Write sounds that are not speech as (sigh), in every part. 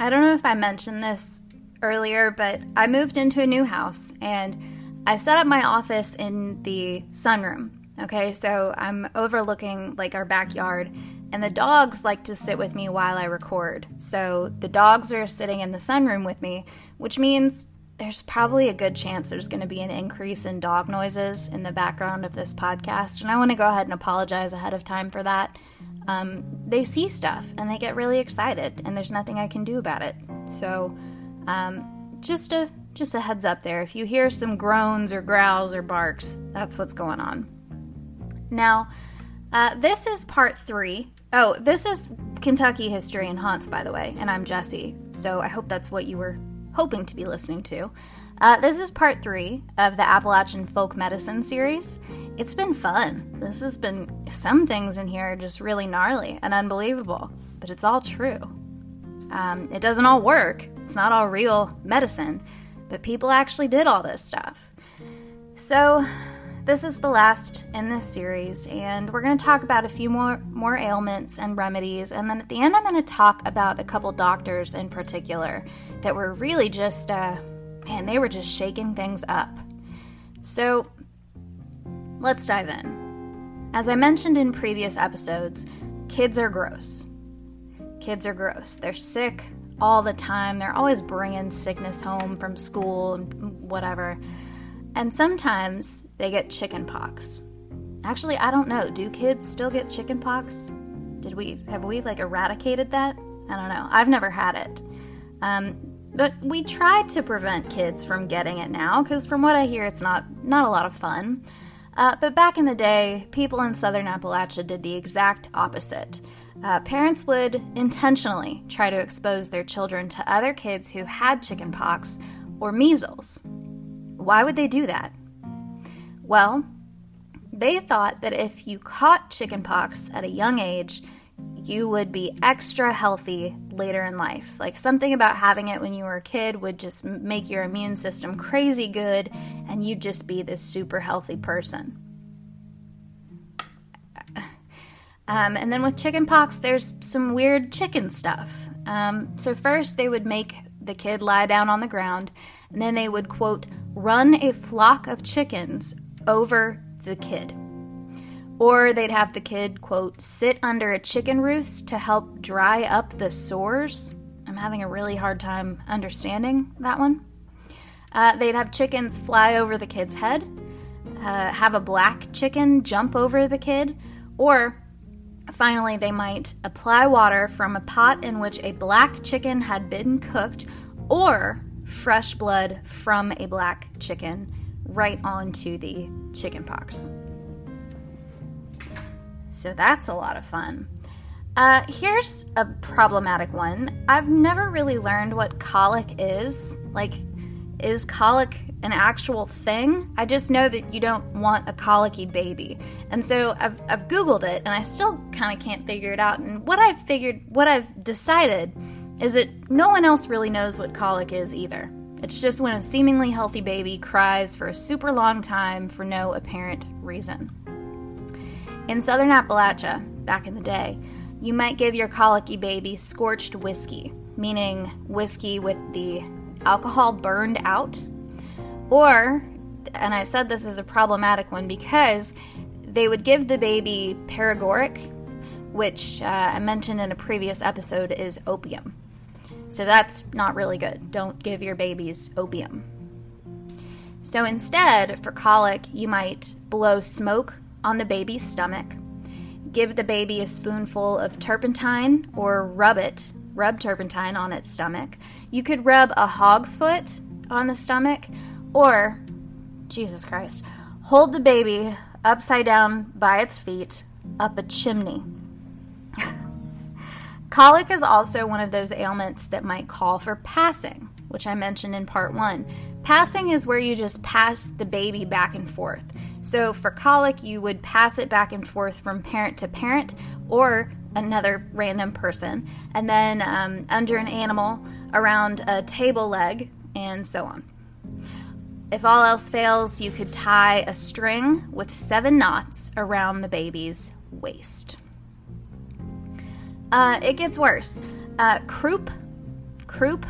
I don't know if I mentioned this earlier, but I moved into a new house and I set up my office in the sunroom. Okay, so I'm overlooking like our backyard, and the dogs like to sit with me while I record. So the dogs are sitting in the sunroom with me, which means there's probably a good chance there's going to be an increase in dog noises in the background of this podcast. And I want to go ahead and apologize ahead of time for that. Um, they see stuff and they get really excited, and there's nothing I can do about it. So, um, just a just a heads up there. If you hear some groans or growls or barks, that's what's going on. Now, uh, this is part three. Oh, this is Kentucky history and haunts, by the way, and I'm Jesse. So I hope that's what you were hoping to be listening to. Uh, this is part three of the Appalachian Folk Medicine series. It's been fun. This has been, some things in here are just really gnarly and unbelievable, but it's all true. Um, it doesn't all work, it's not all real medicine, but people actually did all this stuff. So, this is the last in this series, and we're going to talk about a few more, more ailments and remedies. And then at the end, I'm going to talk about a couple doctors in particular that were really just, uh, man, they were just shaking things up. So let's dive in. As I mentioned in previous episodes, kids are gross. Kids are gross. They're sick all the time, they're always bringing sickness home from school and whatever. And sometimes they get chicken pox. Actually, I don't know. Do kids still get chicken pox? Did we have we like eradicated that? I don't know. I've never had it. Um, but we try to prevent kids from getting it now because from what I hear, it's not not a lot of fun. Uh, but back in the day, people in southern Appalachia did the exact opposite. Uh, parents would intentionally try to expose their children to other kids who had chickenpox or measles. Why would they do that? Well, they thought that if you caught chickenpox at a young age, you would be extra healthy later in life. Like something about having it when you were a kid would just make your immune system crazy good and you'd just be this super healthy person. Um, and then with chickenpox, there's some weird chicken stuff. Um, so, first, they would make the kid lie down on the ground, and then they would, quote, run a flock of chickens over the kid. Or they'd have the kid, quote, sit under a chicken roost to help dry up the sores. I'm having a really hard time understanding that one. Uh, they'd have chickens fly over the kid's head, uh, have a black chicken jump over the kid, or finally, they might apply water from a pot in which a black chicken had been cooked, or fresh blood from a black chicken right onto the chicken pox. So that's a lot of fun. Uh, here's a problematic one. I've never really learned what colic is. Like, is colic an actual thing? I just know that you don't want a colicky baby. And so I've, I've Googled it and I still kind of can't figure it out. And what I've figured, what I've decided is that no one else really knows what colic is either. It's just when a seemingly healthy baby cries for a super long time for no apparent reason. In southern Appalachia, back in the day, you might give your colicky baby scorched whiskey, meaning whiskey with the alcohol burned out. Or, and I said this is a problematic one because they would give the baby paregoric, which uh, I mentioned in a previous episode is opium. So that's not really good. Don't give your babies opium. So instead, for colic, you might blow smoke on the baby's stomach, give the baby a spoonful of turpentine or rub it, rub turpentine on its stomach. You could rub a hog's foot on the stomach, or, Jesus Christ, hold the baby upside down by its feet up a chimney. (laughs) Colic is also one of those ailments that might call for passing, which I mentioned in part one. Passing is where you just pass the baby back and forth. So for colic, you would pass it back and forth from parent to parent or another random person, and then um, under an animal, around a table leg, and so on. If all else fails, you could tie a string with seven knots around the baby's waist. Uh, it gets worse. Uh, croup, croup.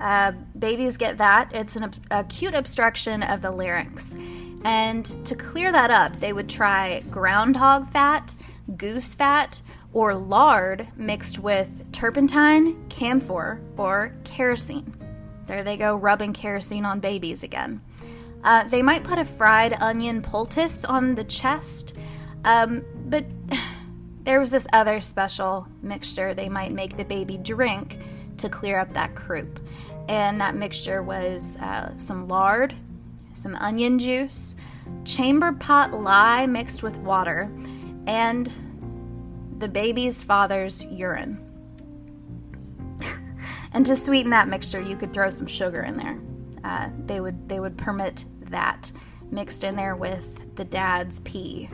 Uh, babies get that. It's an acute obstruction of the larynx. And to clear that up, they would try groundhog fat, goose fat, or lard mixed with turpentine, camphor, or kerosene. There they go, rubbing kerosene on babies again. Uh, they might put a fried onion poultice on the chest, um, but (sighs) there was this other special mixture they might make the baby drink to clear up that croup. And that mixture was uh, some lard, some onion juice, chamber pot lye mixed with water, and the baby's father's urine. (laughs) and to sweeten that mixture, you could throw some sugar in there. Uh, they would they would permit that mixed in there with the dad's pee.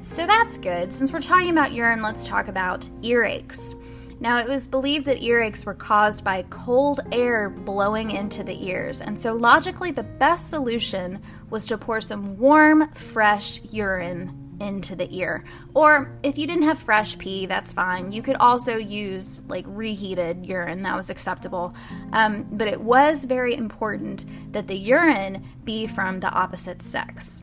So that's good. Since we're talking about urine, let's talk about earaches. Now, it was believed that earaches were caused by cold air blowing into the ears, and so logically, the best solution was to pour some warm, fresh urine into the ear. Or if you didn't have fresh pee, that's fine. You could also use like reheated urine, that was acceptable. Um, but it was very important that the urine be from the opposite sex.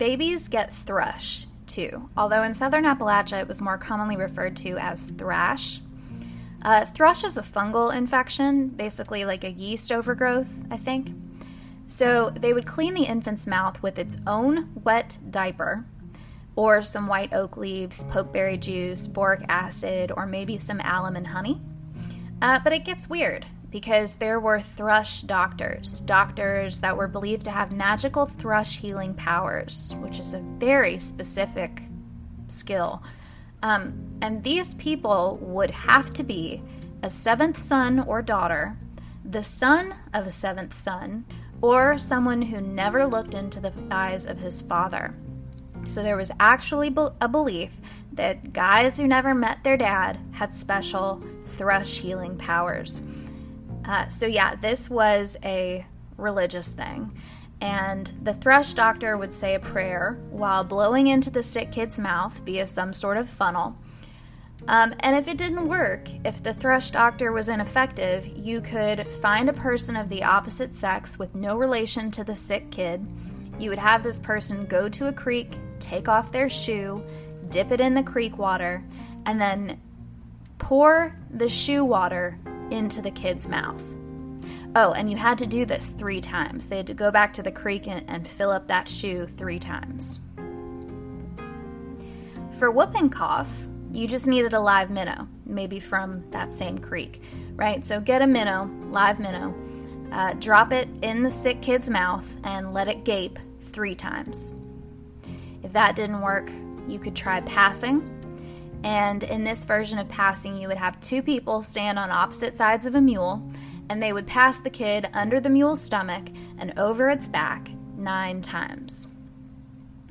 Babies get thrush too, although in southern Appalachia it was more commonly referred to as thrash. Uh, thrush is a fungal infection, basically like a yeast overgrowth, I think. So they would clean the infant's mouth with its own wet diaper, or some white oak leaves, pokeberry juice, boric acid, or maybe some alum and honey. Uh, but it gets weird because there were thrush doctors, doctors that were believed to have magical thrush healing powers, which is a very specific skill. Um, and these people would have to be a seventh son or daughter, the son of a seventh son, or someone who never looked into the eyes of his father. So there was actually a belief that guys who never met their dad had special thrush healing powers. Uh, so, yeah, this was a religious thing. And the thrush doctor would say a prayer while blowing into the sick kid's mouth via some sort of funnel. Um, and if it didn't work, if the thrush doctor was ineffective, you could find a person of the opposite sex with no relation to the sick kid. You would have this person go to a creek, take off their shoe, dip it in the creek water, and then pour the shoe water into the kid's mouth. Oh, and you had to do this three times. They had to go back to the creek and, and fill up that shoe three times. For whooping cough, you just needed a live minnow, maybe from that same creek, right? So get a minnow, live minnow, uh, drop it in the sick kid's mouth, and let it gape three times. If that didn't work, you could try passing and in this version of passing, you would have two people stand on opposite sides of a mule, and they would pass the kid under the mule's stomach and over its back nine times.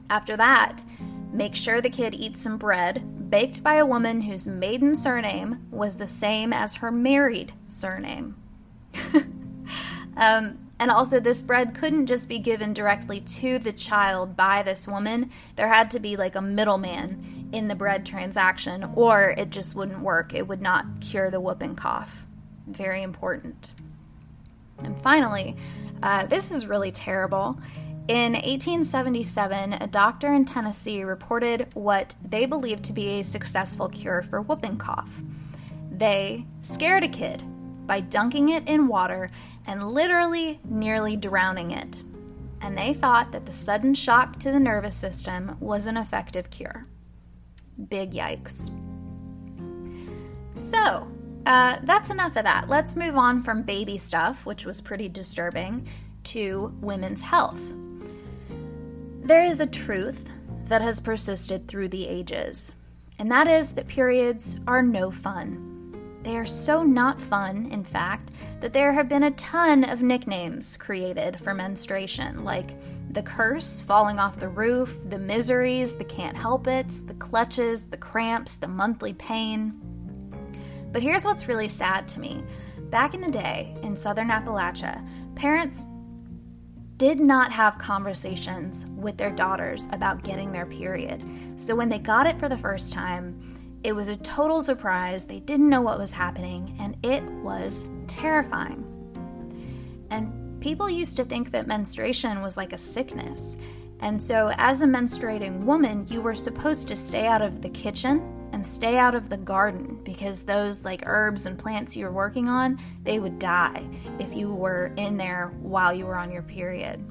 After that, make sure the kid eats some bread baked by a woman whose maiden surname was the same as her married surname. (laughs) um, and also, this bread couldn't just be given directly to the child by this woman. There had to be like a middleman in the bread transaction, or it just wouldn't work. It would not cure the whooping cough. Very important. And finally, uh, this is really terrible. In 1877, a doctor in Tennessee reported what they believed to be a successful cure for whooping cough. They scared a kid by dunking it in water and literally nearly drowning it. And they thought that the sudden shock to the nervous system was an effective cure. Big yikes. So, uh, that's enough of that. Let's move on from baby stuff, which was pretty disturbing, to women's health. there is a truth that has persisted through the ages, and that is that periods are no fun. They are so not fun, in fact, that there have been a ton of nicknames created for menstruation, like the curse, falling off the roof, the miseries, the can't help it's, the clutches, the cramps, the monthly pain. But here's what's really sad to me. Back in the day, in southern Appalachia, parents did not have conversations with their daughters about getting their period. So when they got it for the first time, it was a total surprise. They didn't know what was happening, and it was terrifying. And people used to think that menstruation was like a sickness. And so, as a menstruating woman, you were supposed to stay out of the kitchen and stay out of the garden because those like herbs and plants you're working on, they would die if you were in there while you were on your period.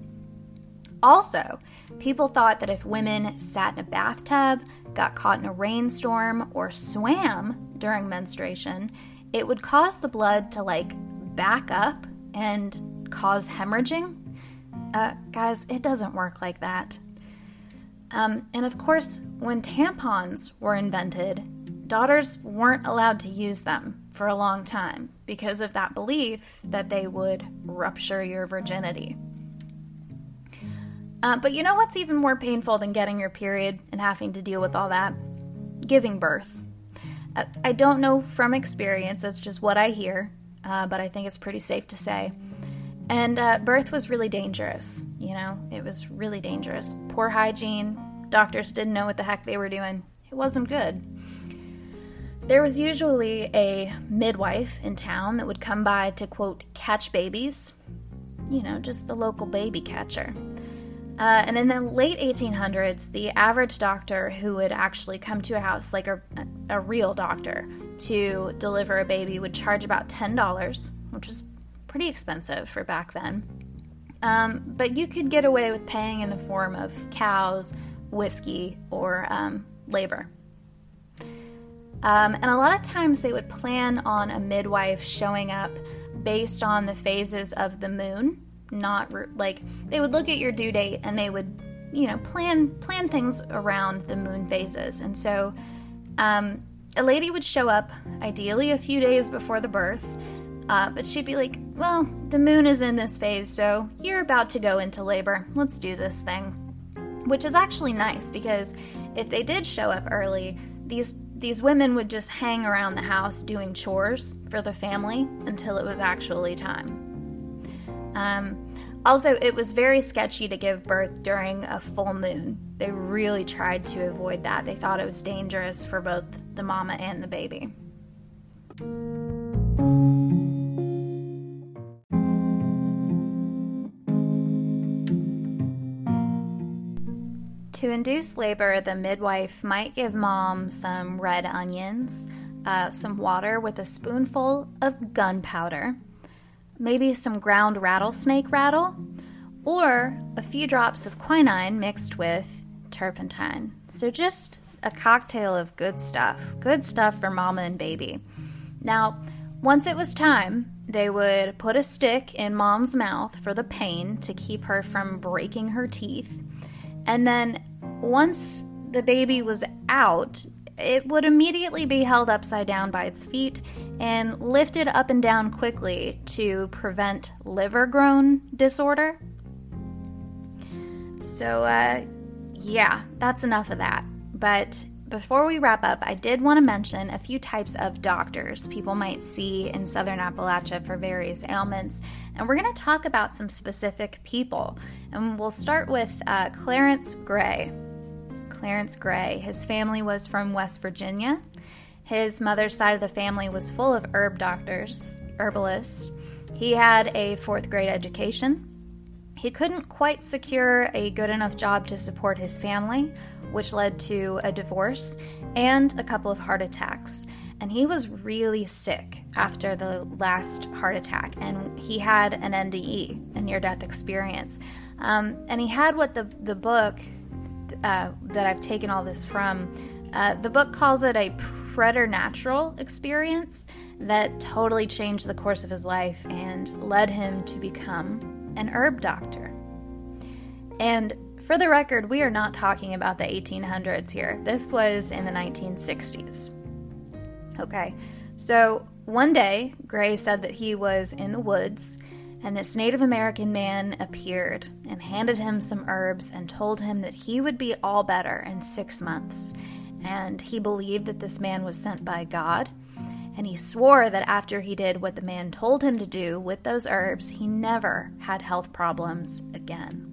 Also, people thought that if women sat in a bathtub, got caught in a rainstorm, or swam during menstruation, it would cause the blood to like back up and cause hemorrhaging. Uh, guys, it doesn't work like that. Um, and of course, when tampons were invented, daughters weren't allowed to use them for a long time because of that belief that they would rupture your virginity. Uh, but you know what's even more painful than getting your period and having to deal with all that? Giving birth. Uh, I don't know from experience, that's just what I hear, uh, but I think it's pretty safe to say. And uh, birth was really dangerous, you know, it was really dangerous. Poor hygiene, doctors didn't know what the heck they were doing. It wasn't good. There was usually a midwife in town that would come by to, quote, catch babies. You know, just the local baby catcher. Uh, and in the late 1800s, the average doctor who would actually come to a house, like a, a real doctor, to deliver a baby would charge about $10, which was pretty expensive for back then. Um, but you could get away with paying in the form of cows, whiskey, or um, labor. Um, and a lot of times they would plan on a midwife showing up based on the phases of the moon, not re- like they would look at your due date and they would, you know, plan plan things around the moon phases. And so, um, a lady would show up, ideally a few days before the birth, uh, but she'd be like, Well, the moon is in this phase, so you're about to go into labor. Let's do this thing. Which is actually nice because if they did show up early, these these women would just hang around the house doing chores for the family until it was actually time. Um, also, it was very sketchy to give birth during a full moon. They really tried to avoid that. They thought it was dangerous for both the mama and the baby. To induce labor, the midwife might give mom some red onions, uh, some water with a spoonful of gunpowder, maybe some ground rattlesnake rattle, or a few drops of quinine mixed with turpentine. So just a cocktail of good stuff. Good stuff for mama and baby. Now, once it was time, they would put a stick in mom's mouth for the pain to keep her from breaking her teeth. And then once the baby was out, it would immediately be held upside down by its feet and lifted up and down quickly to prevent liver grown disorder. So, uh, yeah, that's enough of that. But before we wrap up, I did want to mention a few types of doctors people might see in southern Appalachia for various ailments. And we're going to talk about some specific people. And we'll start with uh, Clarence Gray. Clarence Gray. His family was from West Virginia. His mother's side of the family was full of herb doctors, herbalists. He had a fourth grade education. He couldn't quite secure a good enough job to support his family, which led to a divorce and a couple of heart attacks. And he was really sick after the last heart attack, and he had an NDE, a near death experience. Um, and he had what the, the book uh, that I've taken all this from. Uh, the book calls it a preternatural experience that totally changed the course of his life and led him to become an herb doctor. And for the record, we are not talking about the 1800s here. This was in the 1960s. Okay, so one day, Gray said that he was in the woods and this Native American man appeared and handed him some herbs and told him that he would be all better in six months. And he believed that this man was sent by God. And he swore that after he did what the man told him to do with those herbs, he never had health problems again.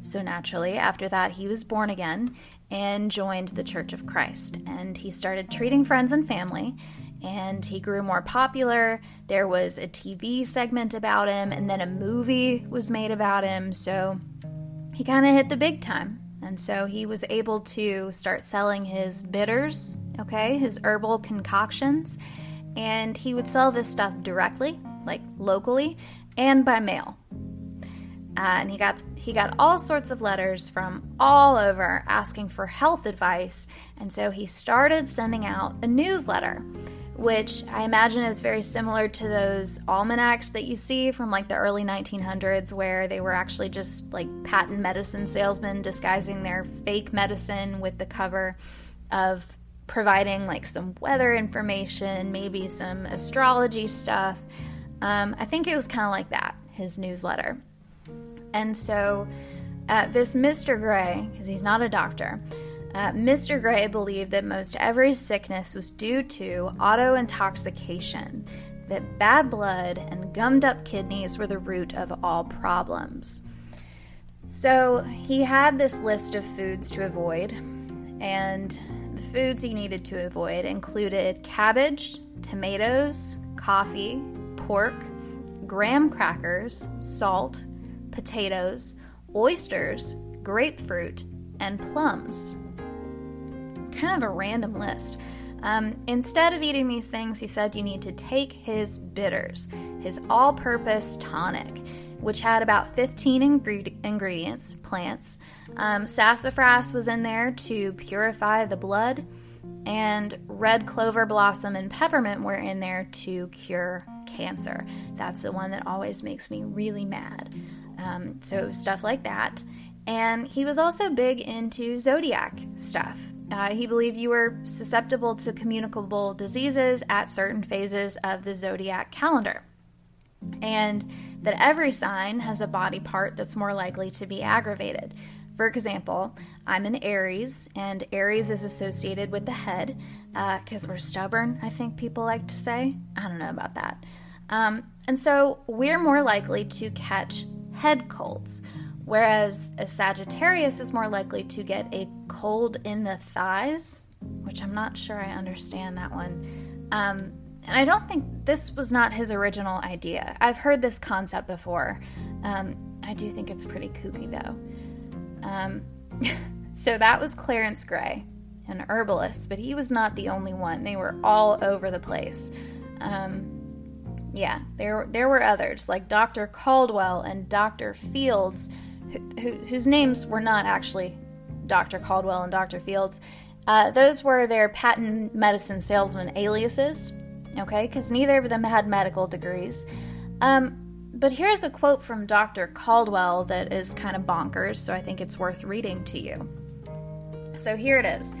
So naturally, after that, he was born again and joined the Church of Christ. And he started treating friends and family and he grew more popular. There was a TV segment about him, and then a movie was made about him. So he kind of hit the big time. And so he was able to start selling his bitters, okay, his herbal concoctions. And he would sell this stuff directly, like locally, and by mail. Uh, and he got he got all sorts of letters from all over asking for health advice, and so he started sending out a newsletter which I imagine is very similar to those almanacs that you see from like the early 1900s, where they were actually just like patent medicine salesmen disguising their fake medicine with the cover of providing like some weather information, maybe some astrology stuff. Um, I think it was kind of like that, his newsletter. And so, uh, this Mr. Gray, because he's not a doctor, uh, Mr. Gray believed that most every sickness was due to auto intoxication, that bad blood and gummed up kidneys were the root of all problems. So he had this list of foods to avoid, and the foods he needed to avoid included cabbage, tomatoes, coffee, pork, graham crackers, salt, potatoes, oysters, grapefruit, and plums kind of a random list. Um, instead of eating these things, he said you need to take his bitters, his all purpose tonic, which had about 15 ingre- ingredients, plants. Um, sassafras was in there to purify the blood, and red clover blossom and peppermint were in there to cure cancer. That's the one that always makes me really mad. Um, so, stuff like that. And he was also big into zodiac stuff. Uh, he believed you were susceptible to communicable diseases at certain phases of the zodiac calendar, and that every sign has a body part that's more likely to be aggravated. For example, I'm an Aries, and Aries is associated with the head because uh, we're stubborn, I think people like to say. I don't know about that. Um, and so we're more likely to catch head colds whereas a Sagittarius is more likely to get a cold in the thighs, which I'm not sure I understand that one. Um, and I don't think this was not his original idea. I've heard this concept before. Um, I do think it's pretty kooky though. Um, (laughs) so that was Clarence Gray, an herbalist, but he was not the only one. They were all over the place. Um, yeah, there there were others like Dr. Caldwell and Dr. Fields who, whose names were not actually Dr. Caldwell and Dr. Fields. Uh, those were their patent medicine salesman aliases, okay, because neither of them had medical degrees. Um, but here's a quote from Dr. Caldwell that is kind of bonkers, so I think it's worth reading to you. So here it is.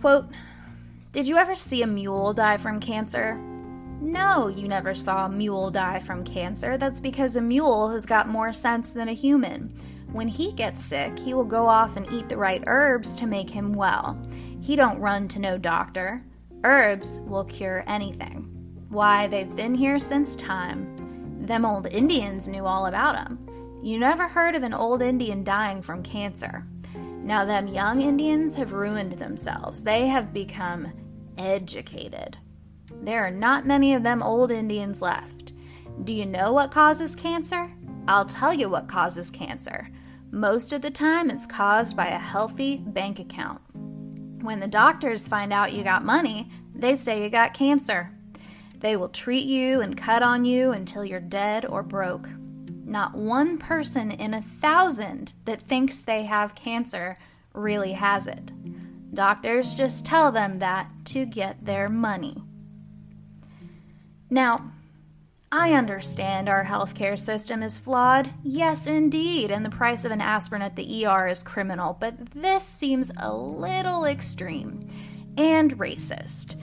Quote Did you ever see a mule die from cancer? No, you never saw a mule die from cancer. That's because a mule has got more sense than a human. When he gets sick, he will go off and eat the right herbs to make him well. He don't run to no doctor. Herbs will cure anything. Why, they've been here since time. Them old Indians knew all about 'em. You never heard of an old Indian dying from cancer. Now, them young Indians have ruined themselves. They have become educated. There are not many of them old Indians left. Do you know what causes cancer? I'll tell you what causes cancer. Most of the time, it's caused by a healthy bank account. When the doctors find out you got money, they say you got cancer. They will treat you and cut on you until you're dead or broke. Not one person in a thousand that thinks they have cancer really has it. Doctors just tell them that to get their money. Now, I understand our healthcare system is flawed. Yes, indeed, and the price of an aspirin at the ER is criminal, but this seems a little extreme and racist.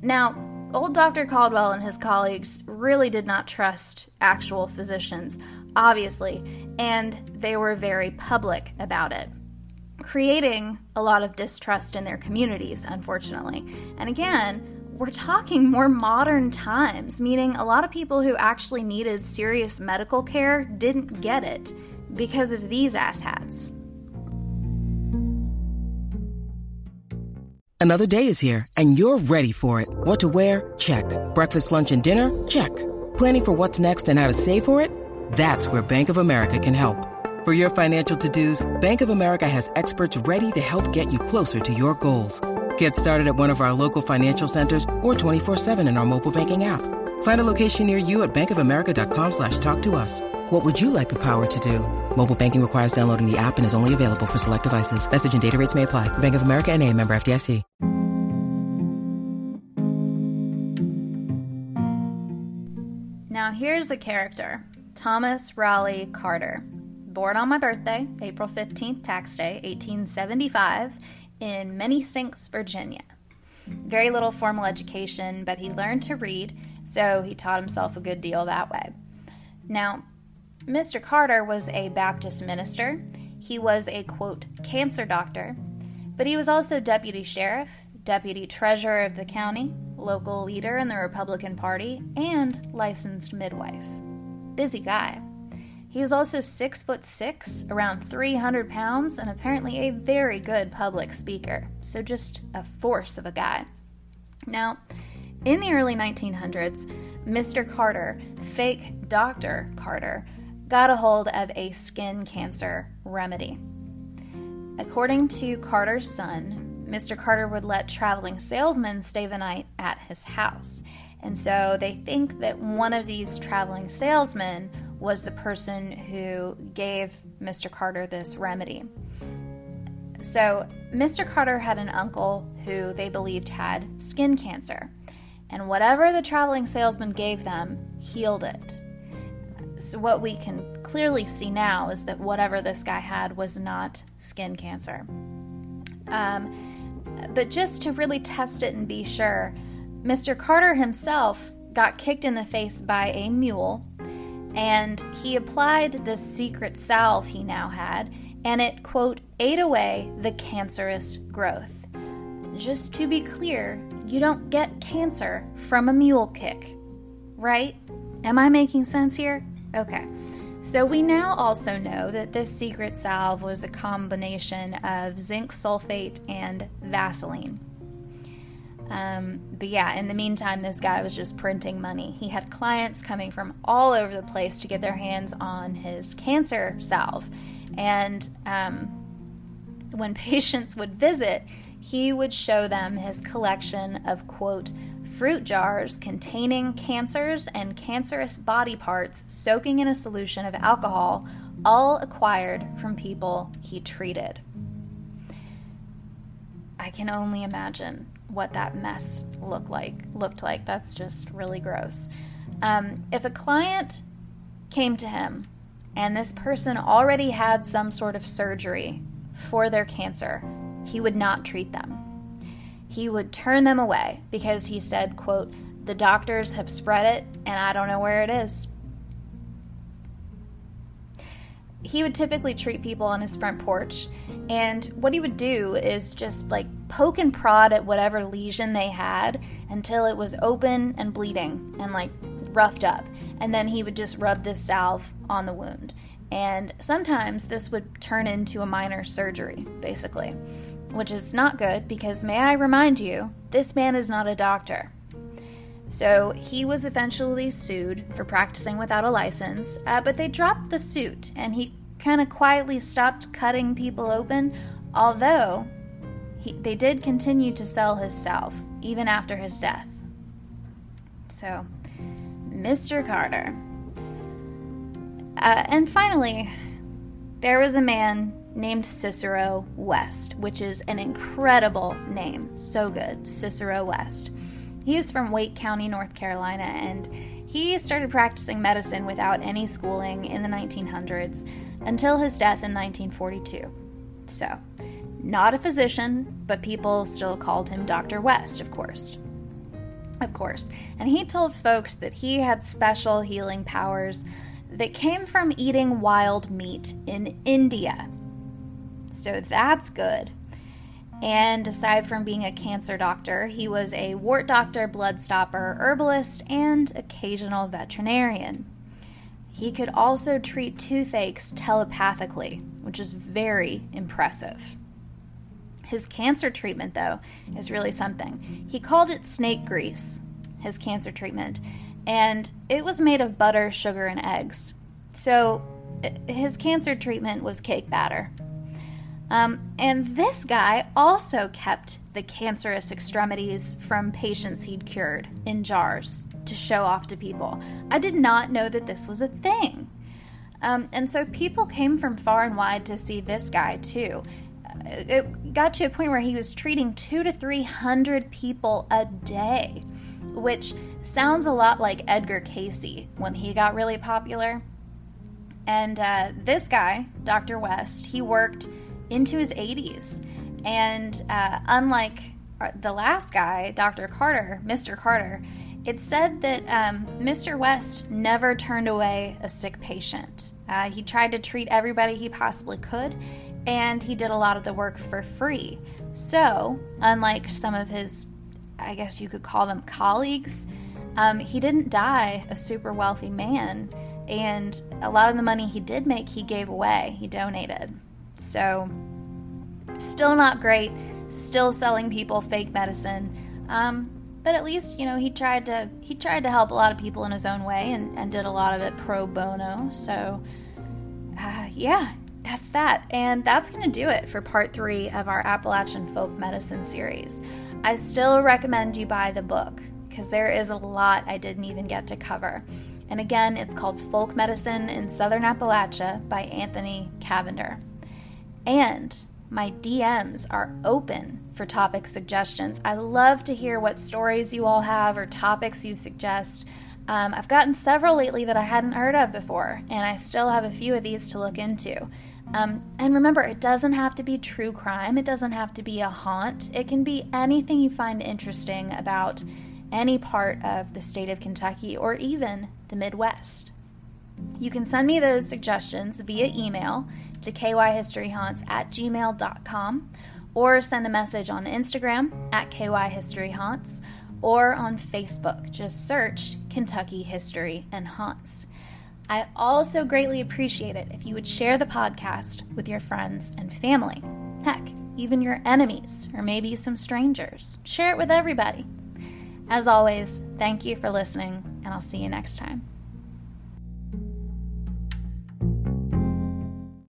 Now, old Dr. Caldwell and his colleagues really did not trust actual physicians, obviously, and they were very public about it, creating a lot of distrust in their communities, unfortunately. And again, we're talking more modern times, meaning a lot of people who actually needed serious medical care didn't get it because of these asshats. Another day is here, and you're ready for it. What to wear? Check. Breakfast, lunch, and dinner? Check. Planning for what's next and how to save for it? That's where Bank of America can help. For your financial to dos, Bank of America has experts ready to help get you closer to your goals. Get started at one of our local financial centers or 24-7 in our mobile banking app. Find a location near you at bankofamerica.com slash talk to us. What would you like the power to do? Mobile banking requires downloading the app and is only available for select devices. Message and data rates may apply. Bank of America and a member FDIC. Now here's a character. Thomas Raleigh Carter. Born on my birthday, April 15th, tax day, 1875 in Many Sinks, Virginia. Very little formal education, but he learned to read, so he taught himself a good deal that way. Now, Mr. Carter was a Baptist minister. He was a quote, cancer doctor, but he was also deputy sheriff, deputy treasurer of the county, local leader in the Republican Party, and licensed midwife. Busy guy. He was also six foot six, around 300 pounds, and apparently a very good public speaker. So just a force of a guy. Now, in the early 1900s, Mr. Carter, fake Dr. Carter, got a hold of a skin cancer remedy. According to Carter's son, Mr. Carter would let traveling salesmen stay the night at his house. And so they think that one of these traveling salesmen was the person who gave Mr. Carter this remedy. So, Mr. Carter had an uncle who they believed had skin cancer, and whatever the traveling salesman gave them healed it. So, what we can clearly see now is that whatever this guy had was not skin cancer. Um, but just to really test it and be sure, Mr. Carter himself got kicked in the face by a mule and he applied this secret salve he now had, and it, quote, ate away the cancerous growth. Just to be clear, you don't get cancer from a mule kick, right? Am I making sense here? Okay. So we now also know that this secret salve was a combination of zinc sulfate and Vaseline. Um, but yeah, in the meantime, this guy was just printing money. He had clients coming from all over the place to get their hands on his cancer salve. And um, when (laughs) patients would visit, he would show them his collection of, quote, fruit jars containing cancers and cancerous body parts soaking in a solution of alcohol, all acquired from people he treated. I can only imagine what that mess looked like. Looked like that's just really gross. Um, if a client came to him and this person already had some sort of surgery for their cancer, he would not treat them. He would turn them away because he said, quote, the doctors have spread it and I don't know where it is. He would typically treat people on his front porch. And what he would do is just like poke and prod at whatever lesion they had until it was open and bleeding and like roughed up. And then he would just rub this salve on the wound. And sometimes this would turn into a minor surgery, basically, which is not good because, may I remind you, this man is not a doctor. So he was eventually sued for practicing without a license, uh, but they dropped the suit and he kind of quietly stopped cutting people open, although he, they did continue to sell his salve even after his death. So, Mr. Carter. Uh, and finally, there was a man named Cicero West, which is an incredible name. So good, Cicero West. He is from Wake County, North Carolina, and He started practicing medicine without any schooling in the 1900s until his death in 1942. So, not a physician, but people still called him Dr. West, of course. Of course. And he told folks that he had special healing powers that came from eating wild meat in India. So that's good. And aside from being a cancer doctor, he was a wart doctor, blood stopper, herbalist, and occasional veterinarian. He could also treat toothaches telepathically, which is very impressive. His cancer treatment, though, is really something. He called it snake grease, his cancer treatment, and it was made of butter, sugar, and eggs. So his cancer treatment was cake batter. Um, and this guy also kept the cancerous extremities from patients he'd cured in jars to show off to people. I did not know that this was a thing. Um, and so people came from far and wide to see this guy too. Uh, it got to a point where he was treating two to three hundred people a day, which sounds a lot like Edgar Cayce when he got really popular. And uh, this guy, Dr. West, he worked into his 80s. And uh, unlike uh, the last guy, Dr. Carter, Mr. Carter, it said that um, Mr. West never turned away a sick patient. Uh, he tried to treat everybody he possibly could, and he did a lot of the work for free. So, unlike some of his, I guess you could call them colleagues, um, he didn't die a super wealthy man, and a lot of the money he did make, he gave away, he donated. So, still not great, still selling people fake medicine. Um, but at least you know he tried to he tried to help a lot of people in his own way and, and did a lot of it pro bono. So, uh, yeah, that's that. And that's going to do it for part three of our Appalachian folk medicine series. I still recommend you buy the book because there is a lot I didn't even get to cover. And again, it's called Folk Medicine in Southern Appalachia by Anthony Cavender. And my DMs are open for topic suggestions. I love to hear what stories you all have or topics you suggest. Um, I've gotten several lately that I hadn't heard of before, and I still have a few of these to look into. Um, and remember, it doesn't have to be true crime, it doesn't have to be a haunt. It can be anything you find interesting about any part of the state of Kentucky or even the Midwest. You can send me those suggestions via email to kyhistoryhaunts at gmail.com or send a message on Instagram at kyhistoryhaunts or on Facebook. Just search Kentucky History and Haunts. I also greatly appreciate it if you would share the podcast with your friends and family. Heck, even your enemies or maybe some strangers. Share it with everybody. As always, thank you for listening, and I'll see you next time.